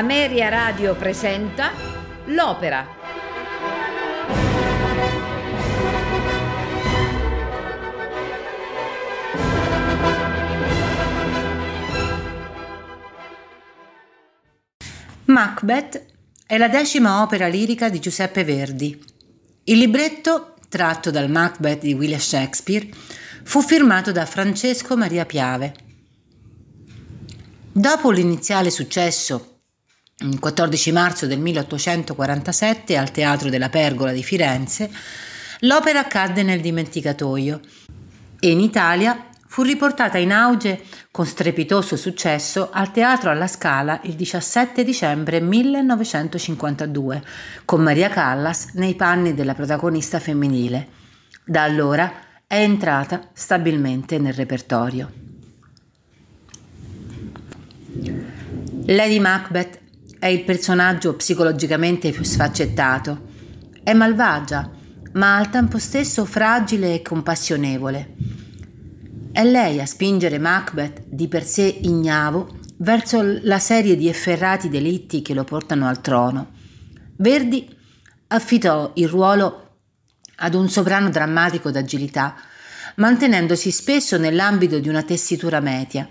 Ameria Radio presenta L'Opera. Macbeth è la decima opera lirica di Giuseppe Verdi. Il libretto, tratto dal Macbeth di William Shakespeare, fu firmato da Francesco Maria Piave. Dopo l'iniziale successo il 14 marzo del 1847 al Teatro della Pergola di Firenze, l'opera cadde nel dimenticatoio e in Italia fu riportata in auge con strepitoso successo al Teatro alla Scala il 17 dicembre 1952 con Maria Callas nei panni della protagonista femminile. Da allora è entrata stabilmente nel repertorio. Lady Macbeth è il personaggio psicologicamente più sfaccettato. È malvagia, ma al tempo stesso fragile e compassionevole. È lei a spingere Macbeth, di per sé ignavo, verso la serie di efferrati delitti che lo portano al trono. Verdi affidò il ruolo ad un soprano drammatico d'agilità, mantenendosi spesso nell'ambito di una tessitura media.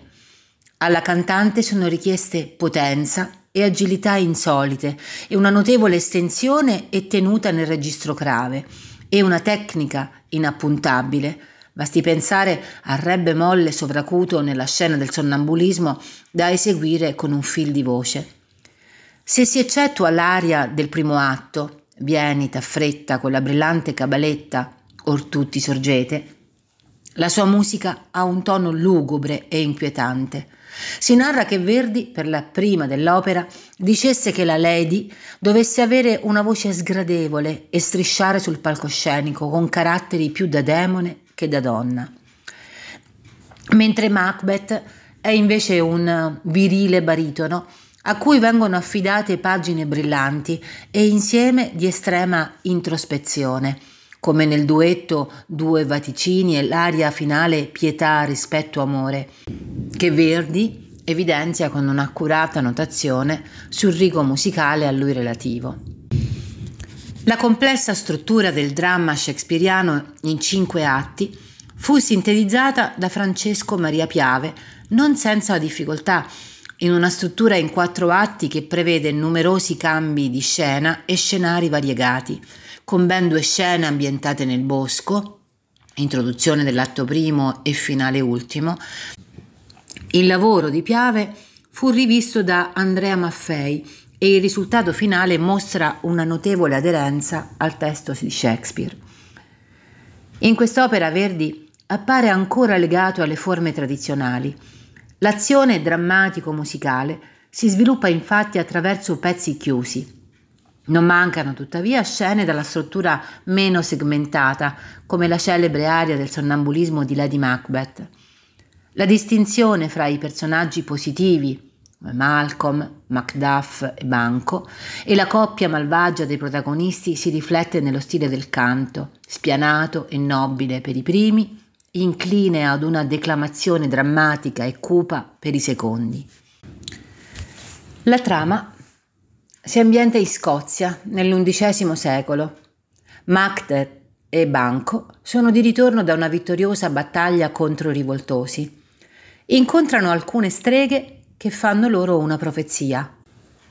Alla cantante sono richieste potenza, e agilità insolite e una notevole estensione e tenuta nel registro grave e una tecnica inappuntabile. Basti pensare al re bemolle sovracuto nella scena del sonnambulismo da eseguire con un fil di voce. Se si eccettua l'aria del primo atto, vienita, fretta, con la brillante cabaletta, or tutti sorgete, la sua musica ha un tono lugubre e inquietante. Si narra che Verdi, per la prima dell'opera, dicesse che la Lady dovesse avere una voce sgradevole e strisciare sul palcoscenico con caratteri più da demone che da donna. Mentre Macbeth è invece un virile baritono a cui vengono affidate pagine brillanti e insieme di estrema introspezione come nel duetto Due Vaticini e l'aria finale Pietà, rispetto, amore, che Verdi evidenzia con un'accurata notazione sul rigo musicale a lui relativo. La complessa struttura del dramma shakespeariano in cinque atti fu sintetizzata da Francesco Maria Piave non senza difficoltà, in una struttura in quattro atti che prevede numerosi cambi di scena e scenari variegati, con ben due scene ambientate nel bosco, introduzione dell'atto primo e finale ultimo. Il lavoro di Piave fu rivisto da Andrea Maffei e il risultato finale mostra una notevole aderenza al testo di Shakespeare. In quest'opera Verdi appare ancora legato alle forme tradizionali. L'azione drammatico-musicale si sviluppa infatti attraverso pezzi chiusi, non mancano tuttavia scene dalla struttura meno segmentata, come la celebre aria del sonnambulismo di Lady Macbeth. La distinzione fra i personaggi positivi, Malcolm, Macduff e Banco, e la coppia malvagia dei protagonisti si riflette nello stile del canto, spianato e nobile per i primi, incline ad una declamazione drammatica e cupa per i secondi. La trama si ambienta in Scozia nell'undicesimo secolo. Macbeth e Banco sono di ritorno da una vittoriosa battaglia contro i rivoltosi. Incontrano alcune streghe che fanno loro una profezia.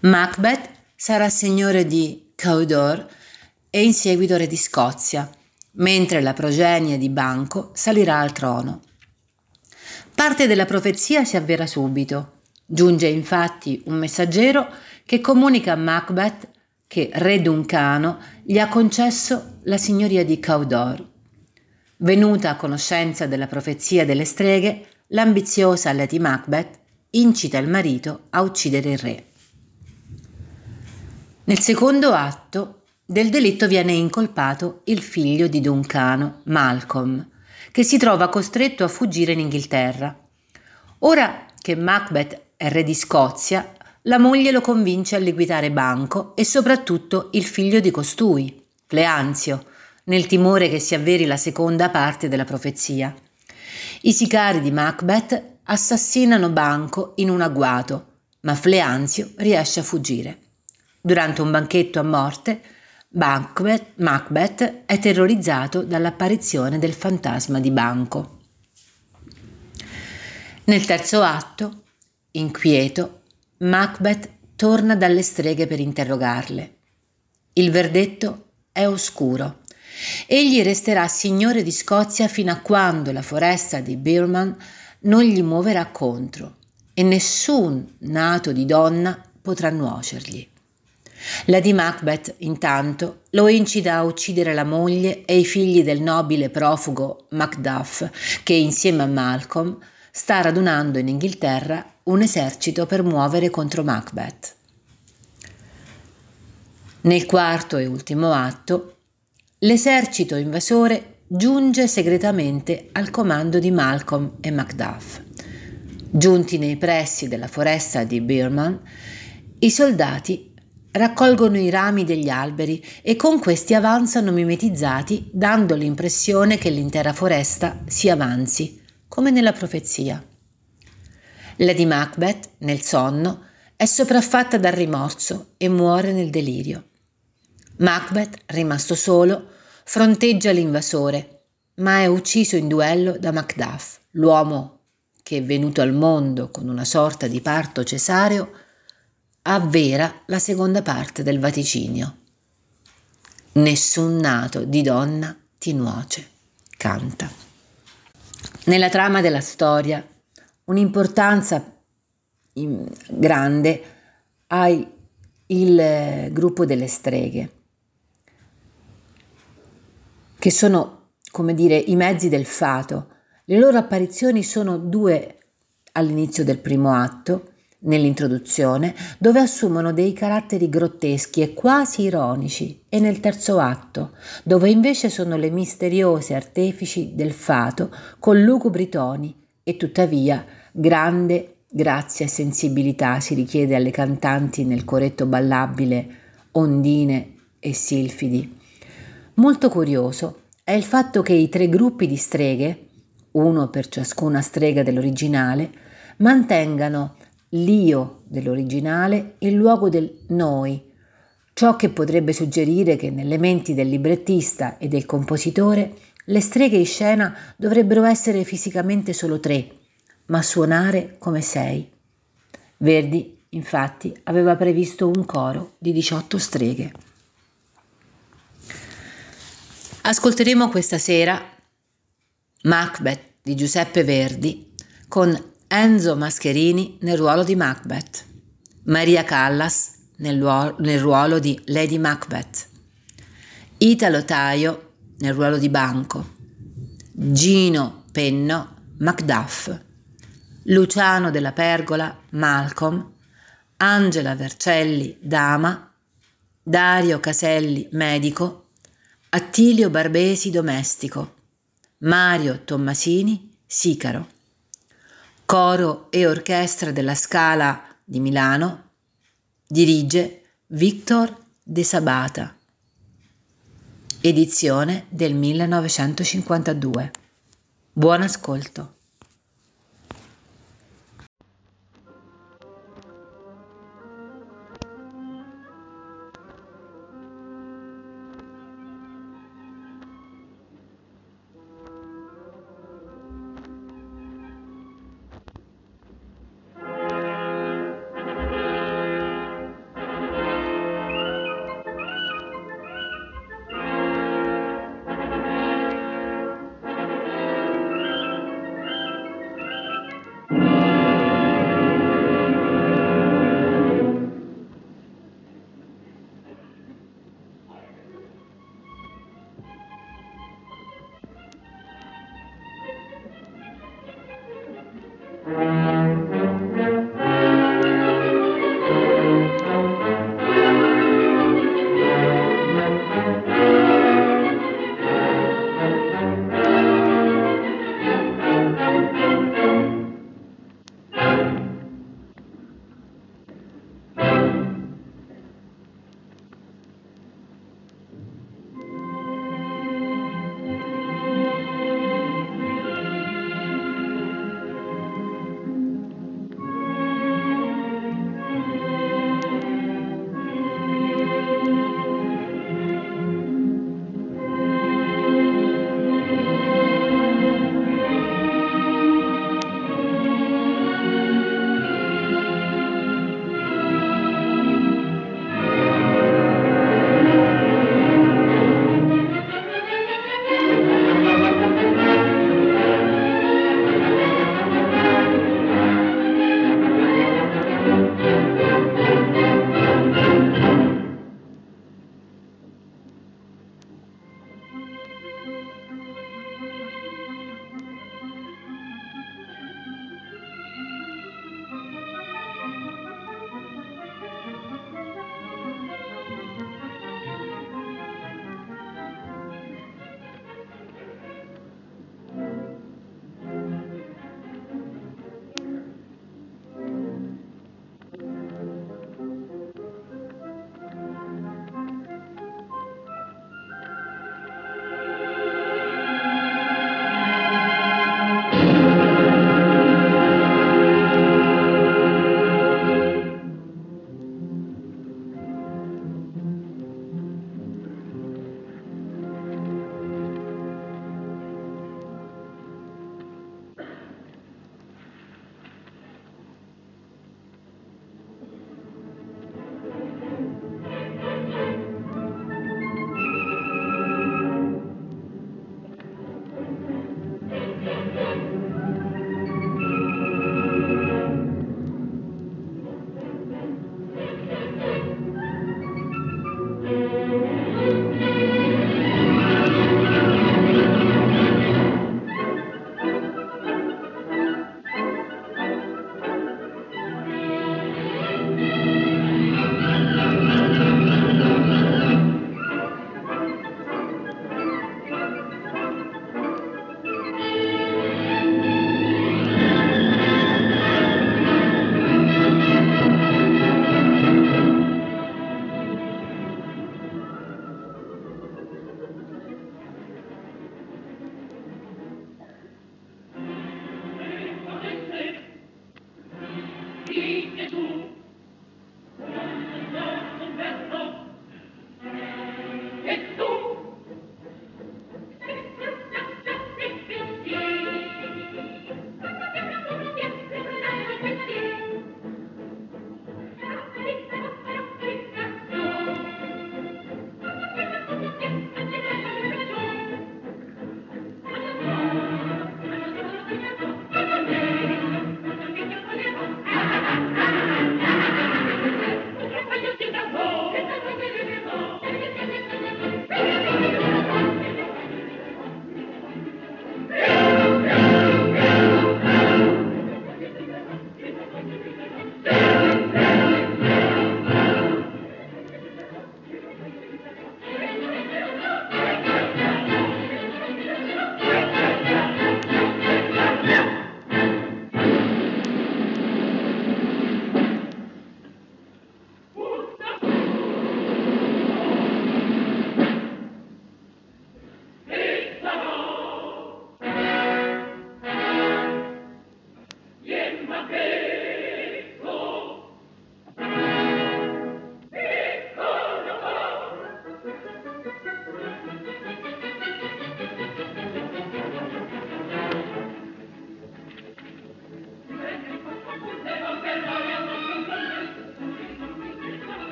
Macbeth sarà signore di Cawdor e in seguito re di Scozia, mentre la progenie di Banco salirà al trono. Parte della profezia si avvera subito. Giunge infatti un messaggero che comunica a Macbeth che Re Duncano gli ha concesso la signoria di Cawdor. Venuta a conoscenza della profezia delle streghe, l'ambiziosa Lady Macbeth incita il marito a uccidere il re. Nel secondo atto del delitto viene incolpato il figlio di Duncano, Malcolm, che si trova costretto a fuggire in Inghilterra. Ora che Macbeth re di Scozia, la moglie lo convince a liquidare Banco e soprattutto il figlio di costui, Cleanzio, nel timore che si avveri la seconda parte della profezia. I sicari di Macbeth assassinano Banco in un agguato, ma Fleanzio riesce a fuggire. Durante un banchetto a morte, Macbeth, Macbeth è terrorizzato dall'apparizione del fantasma di Banco. Nel terzo atto, inquieto, Macbeth torna dalle streghe per interrogarle. Il verdetto è oscuro. Egli resterà signore di Scozia fino a quando la foresta di Birman non gli muoverà contro e nessun nato di donna potrà nuocergli. Lady Macbeth, intanto, lo incita a uccidere la moglie e i figli del nobile profugo Macduff, che insieme a Malcolm sta radunando in Inghilterra un esercito per muovere contro Macbeth. Nel quarto e ultimo atto, l'esercito invasore giunge segretamente al comando di Malcolm e Macduff. Giunti nei pressi della foresta di Birman, i soldati raccolgono i rami degli alberi e con questi avanzano mimetizzati, dando l'impressione che l'intera foresta si avanzi, come nella profezia. Lady Macbeth, nel sonno, è sopraffatta dal rimorso e muore nel delirio. Macbeth, rimasto solo, fronteggia l'invasore, ma è ucciso in duello da Macduff, l'uomo che, venuto al mondo con una sorta di parto cesareo, avvera la seconda parte del vaticinio. Nessun nato di donna ti nuoce, canta. Nella trama della storia un'importanza grande ha il gruppo delle streghe, che sono, come dire, i mezzi del fato. Le loro apparizioni sono due all'inizio del primo atto nell'introduzione, dove assumono dei caratteri grotteschi e quasi ironici, e nel terzo atto, dove invece sono le misteriose artefici del fato con lugubri toni e tuttavia grande grazia e sensibilità si richiede alle cantanti nel coretto ballabile ondine e silfidi. Molto curioso è il fatto che i tre gruppi di streghe, uno per ciascuna strega dell'originale, mantengano l'io dell'originale in luogo del noi, ciò che potrebbe suggerire che nelle menti del librettista e del compositore le streghe in scena dovrebbero essere fisicamente solo tre, ma suonare come sei. Verdi, infatti, aveva previsto un coro di 18 streghe. Ascolteremo questa sera Macbeth di Giuseppe Verdi con Enzo Mascherini nel ruolo di Macbeth, Maria Callas nel, ruolo, nel ruolo di Lady Macbeth, Italo Taio nel ruolo di Banco, Gino Penno Macduff, Luciano della Pergola Malcolm, Angela Vercelli Dama, Dario Caselli Medico, Attilio Barbesi Domestico, Mario Tommasini Sicaro. Coro e orchestra della Scala di Milano, dirige Victor De Sabata. Edizione del 1952. Buon ascolto.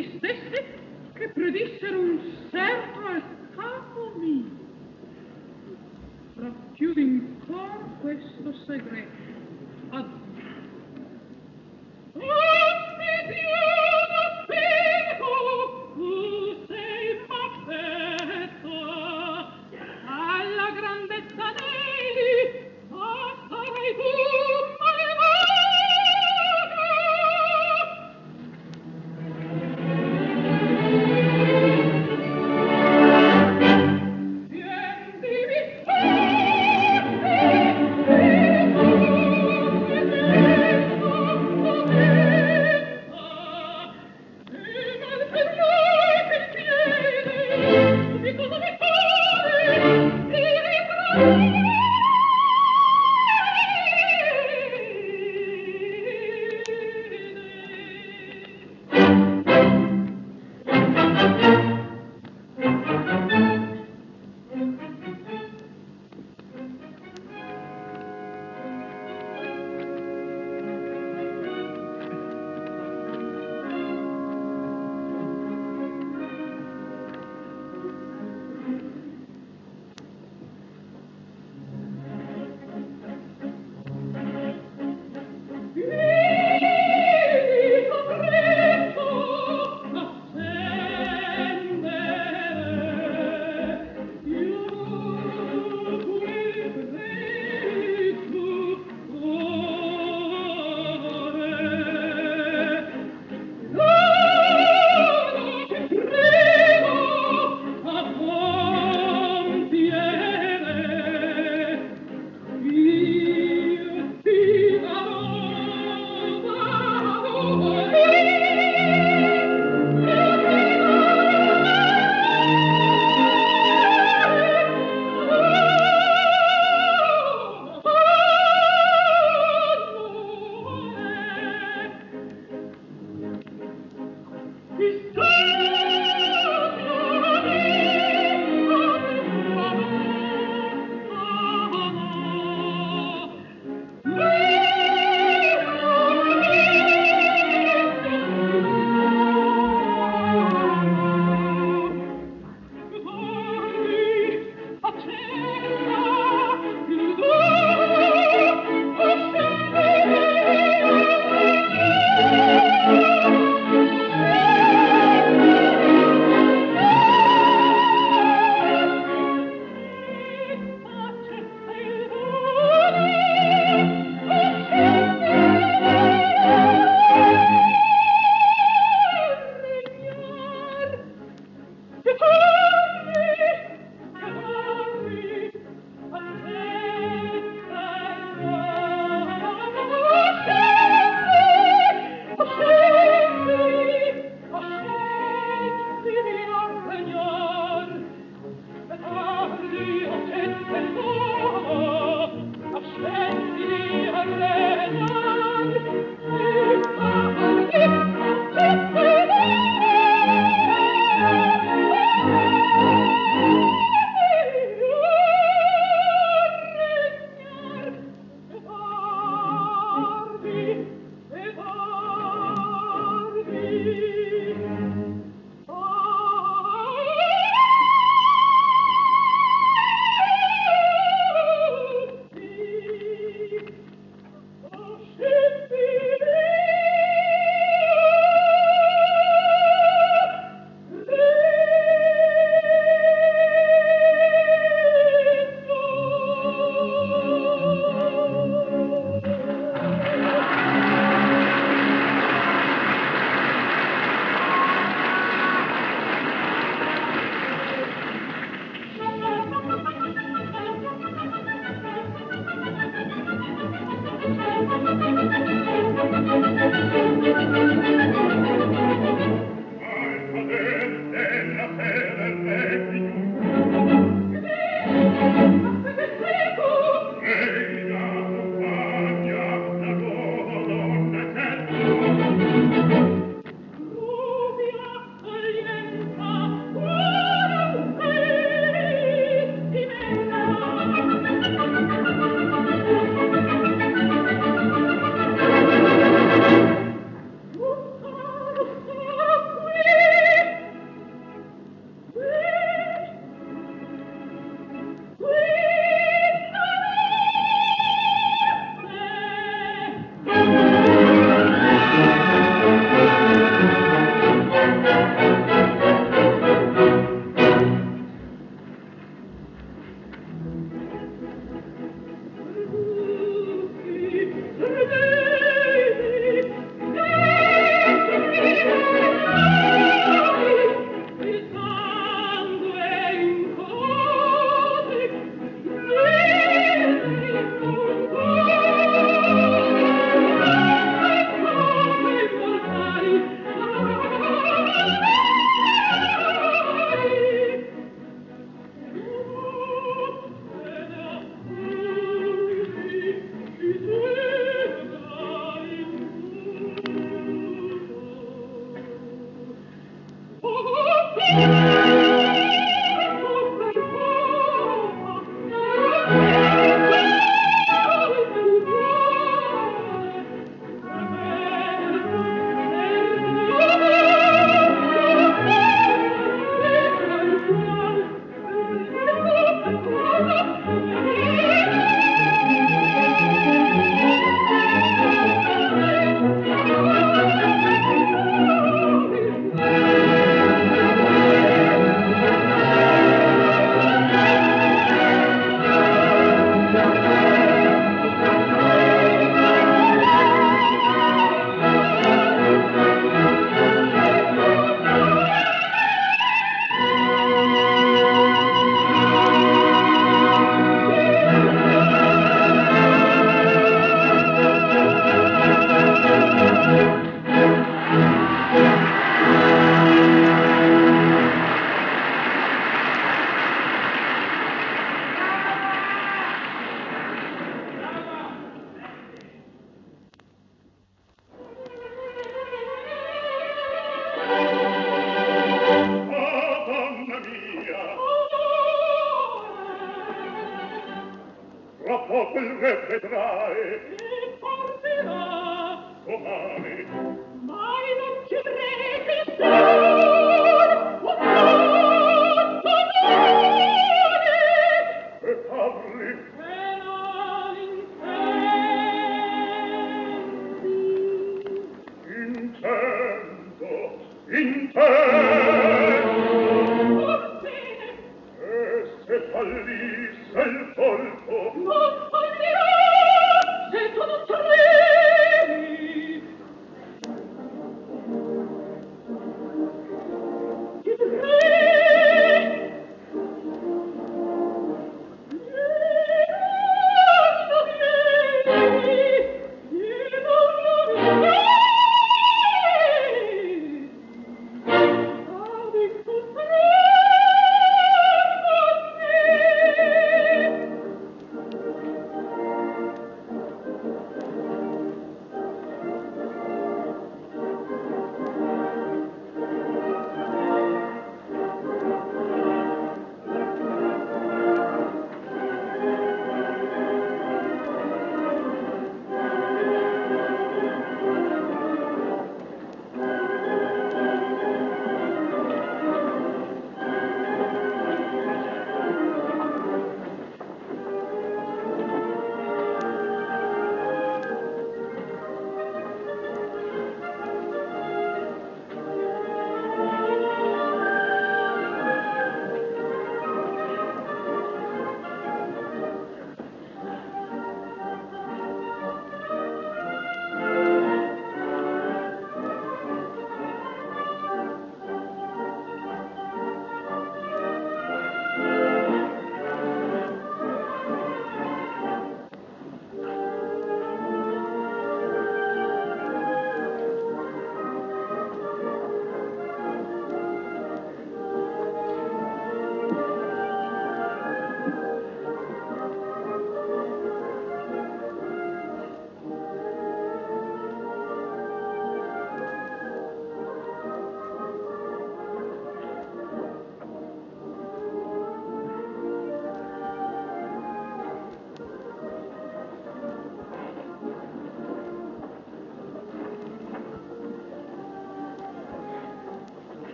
esistesse che predissero un servo al capo mio. Racchiudi in cor questo segreto.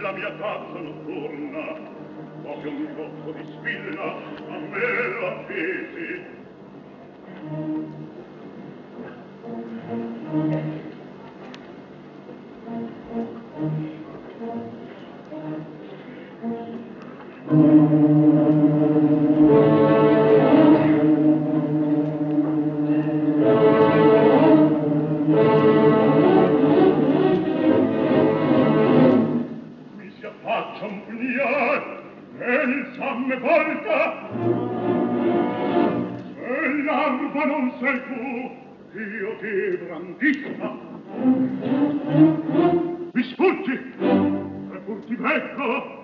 la mia casa. sei io ti brandisca. Mi sfuggi, e pur ti becco,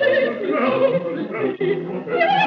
Thank you.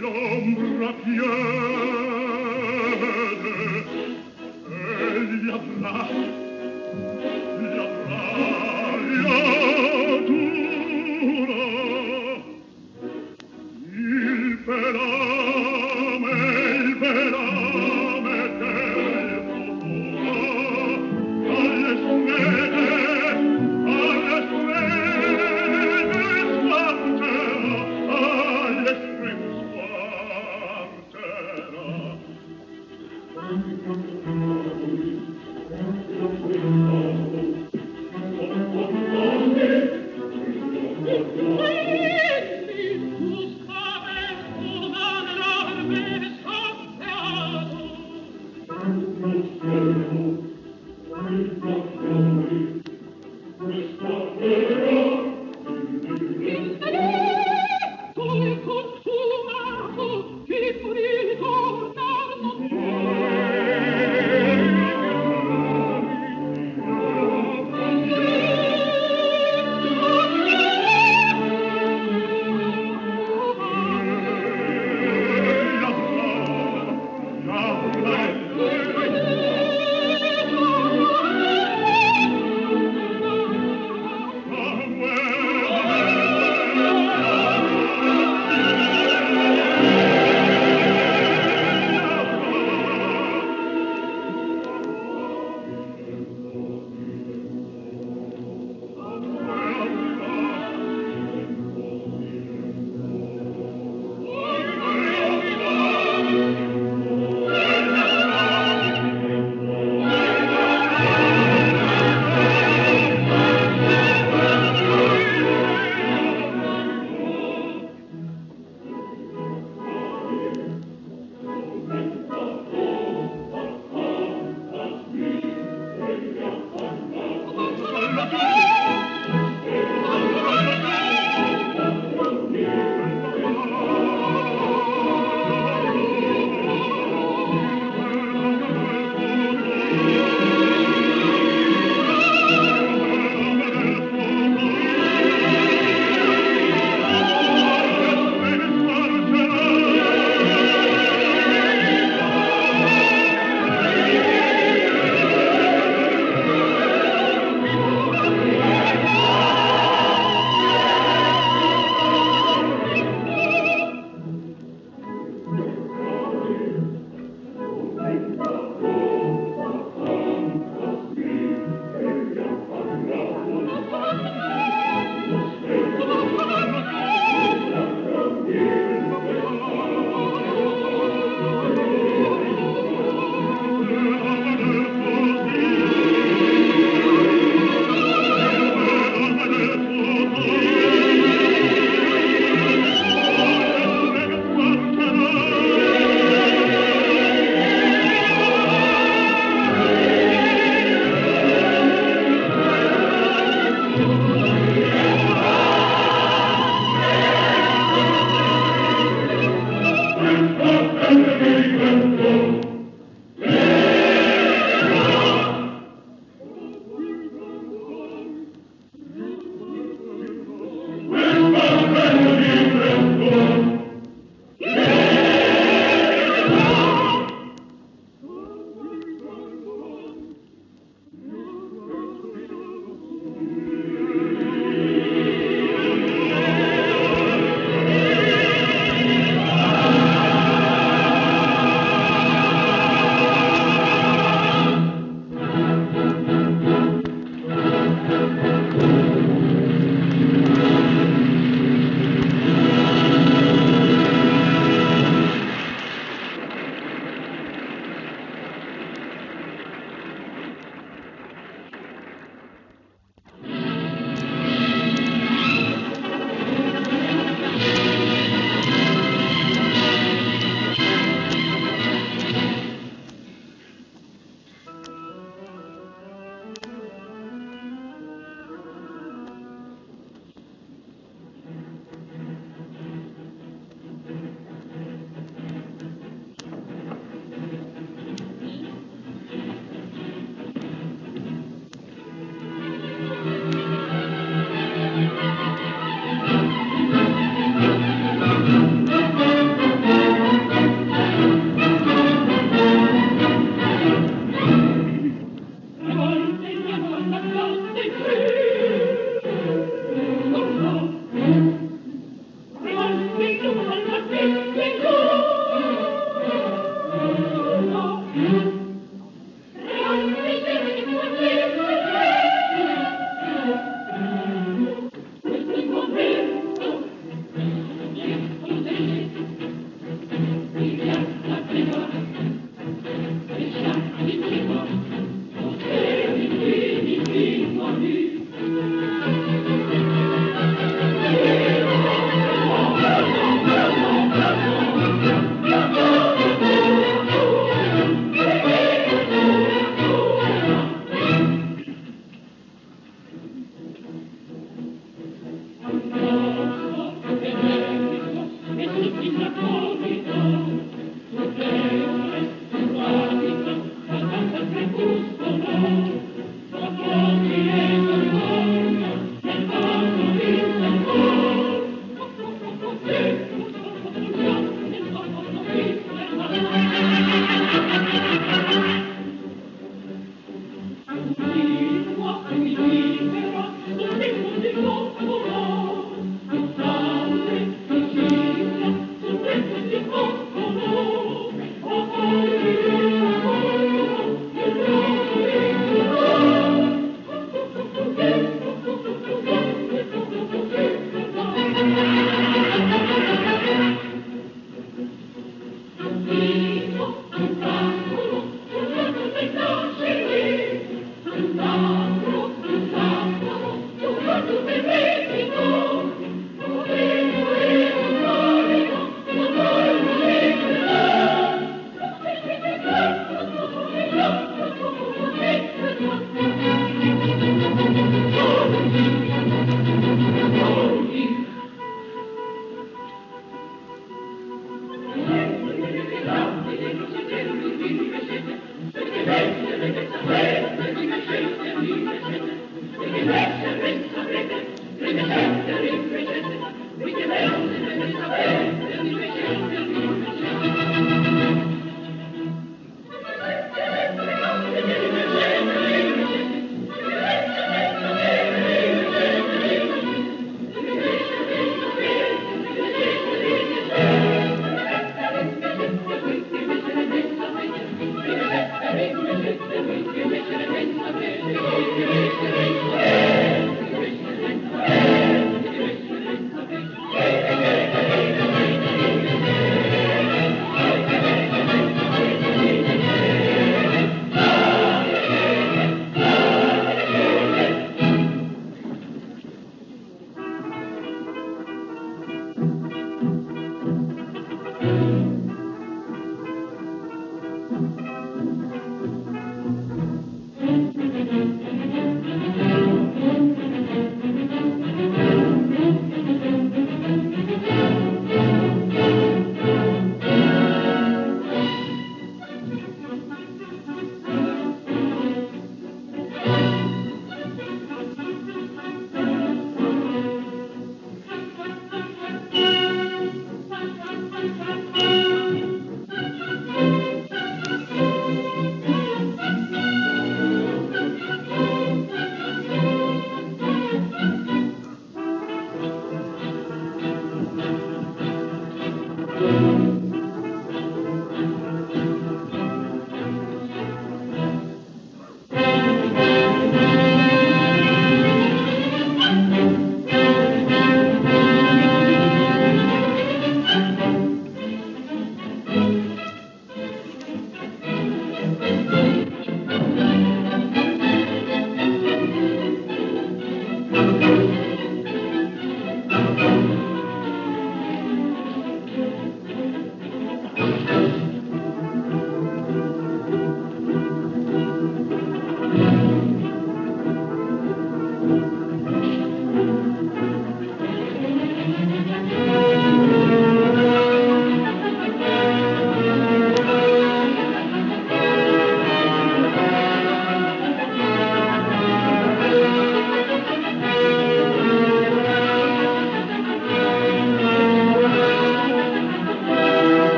l'ombra piena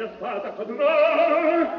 mia spada cadrà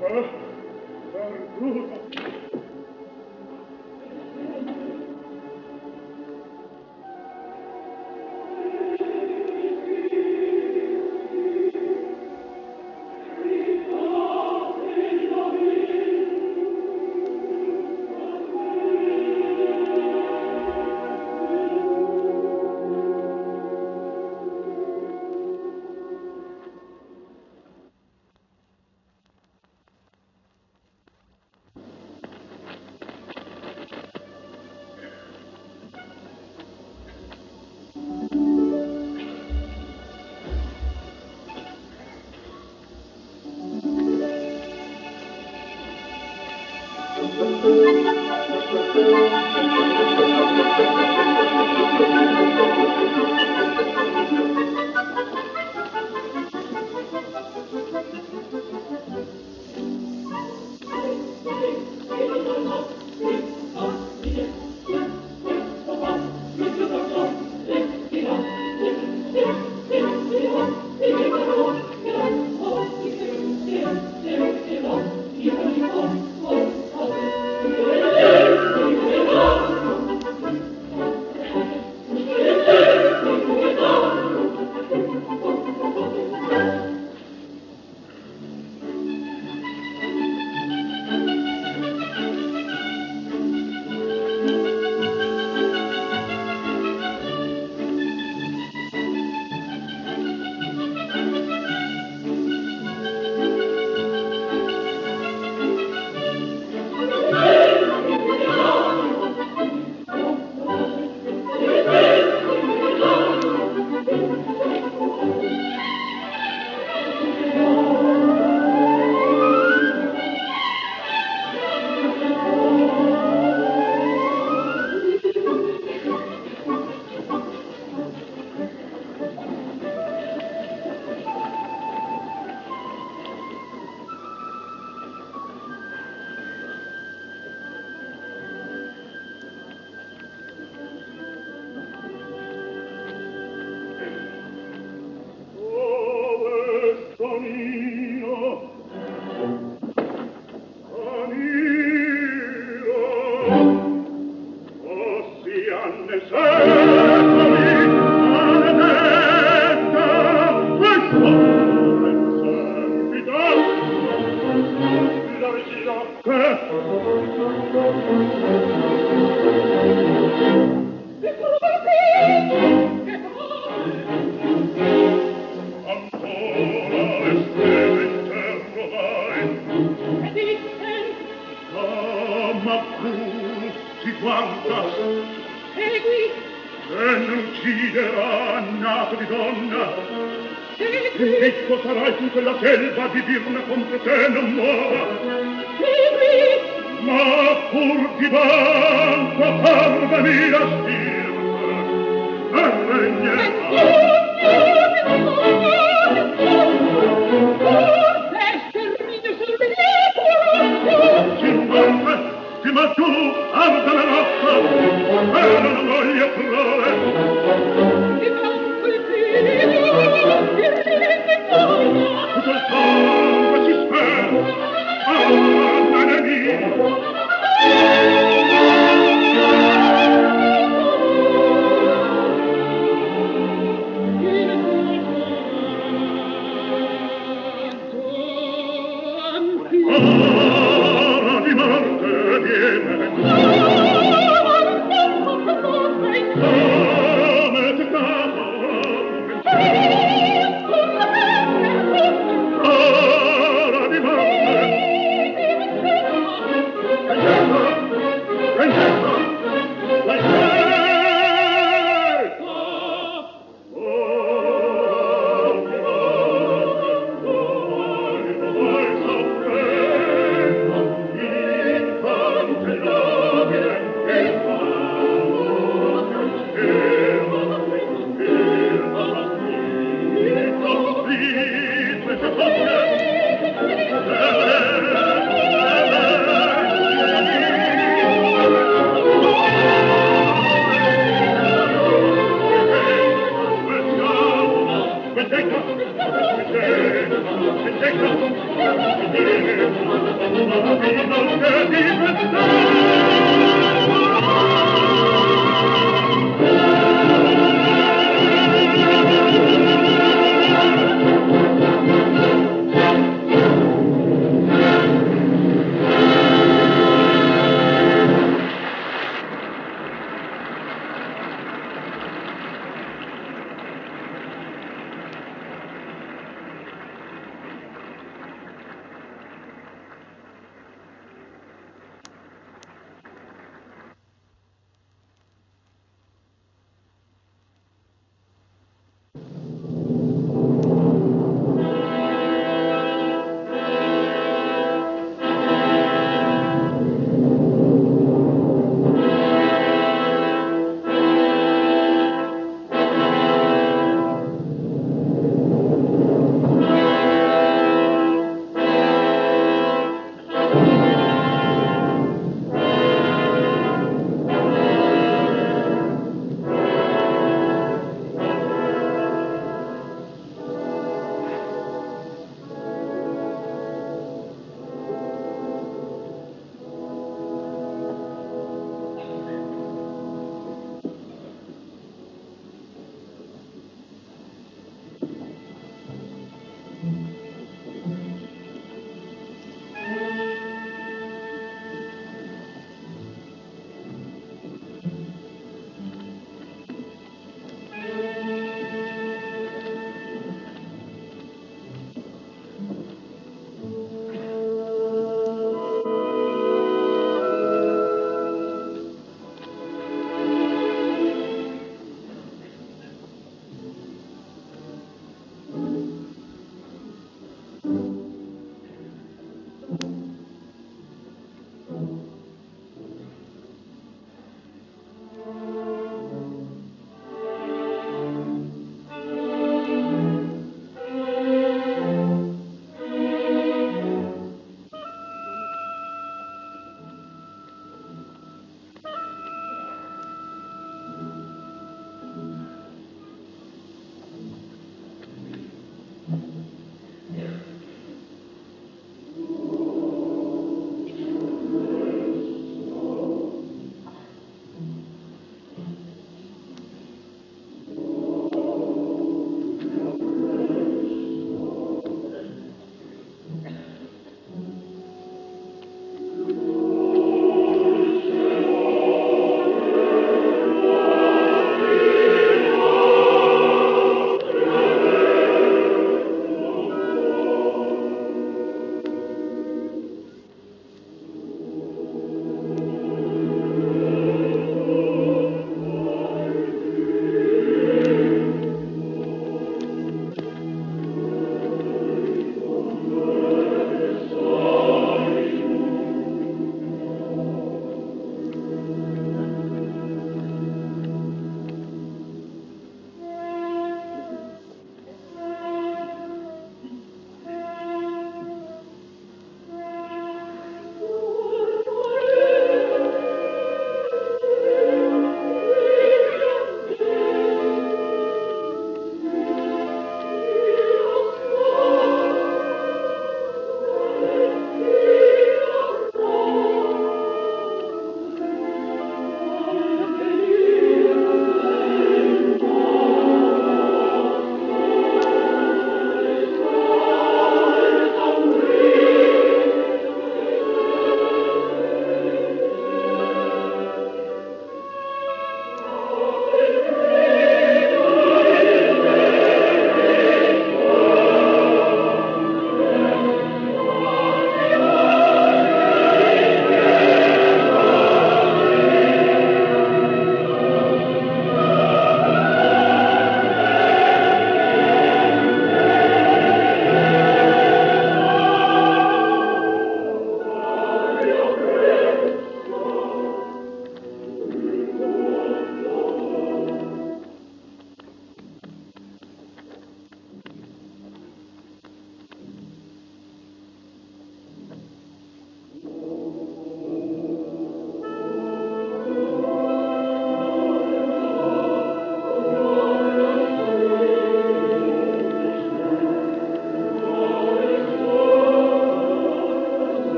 vervoeren.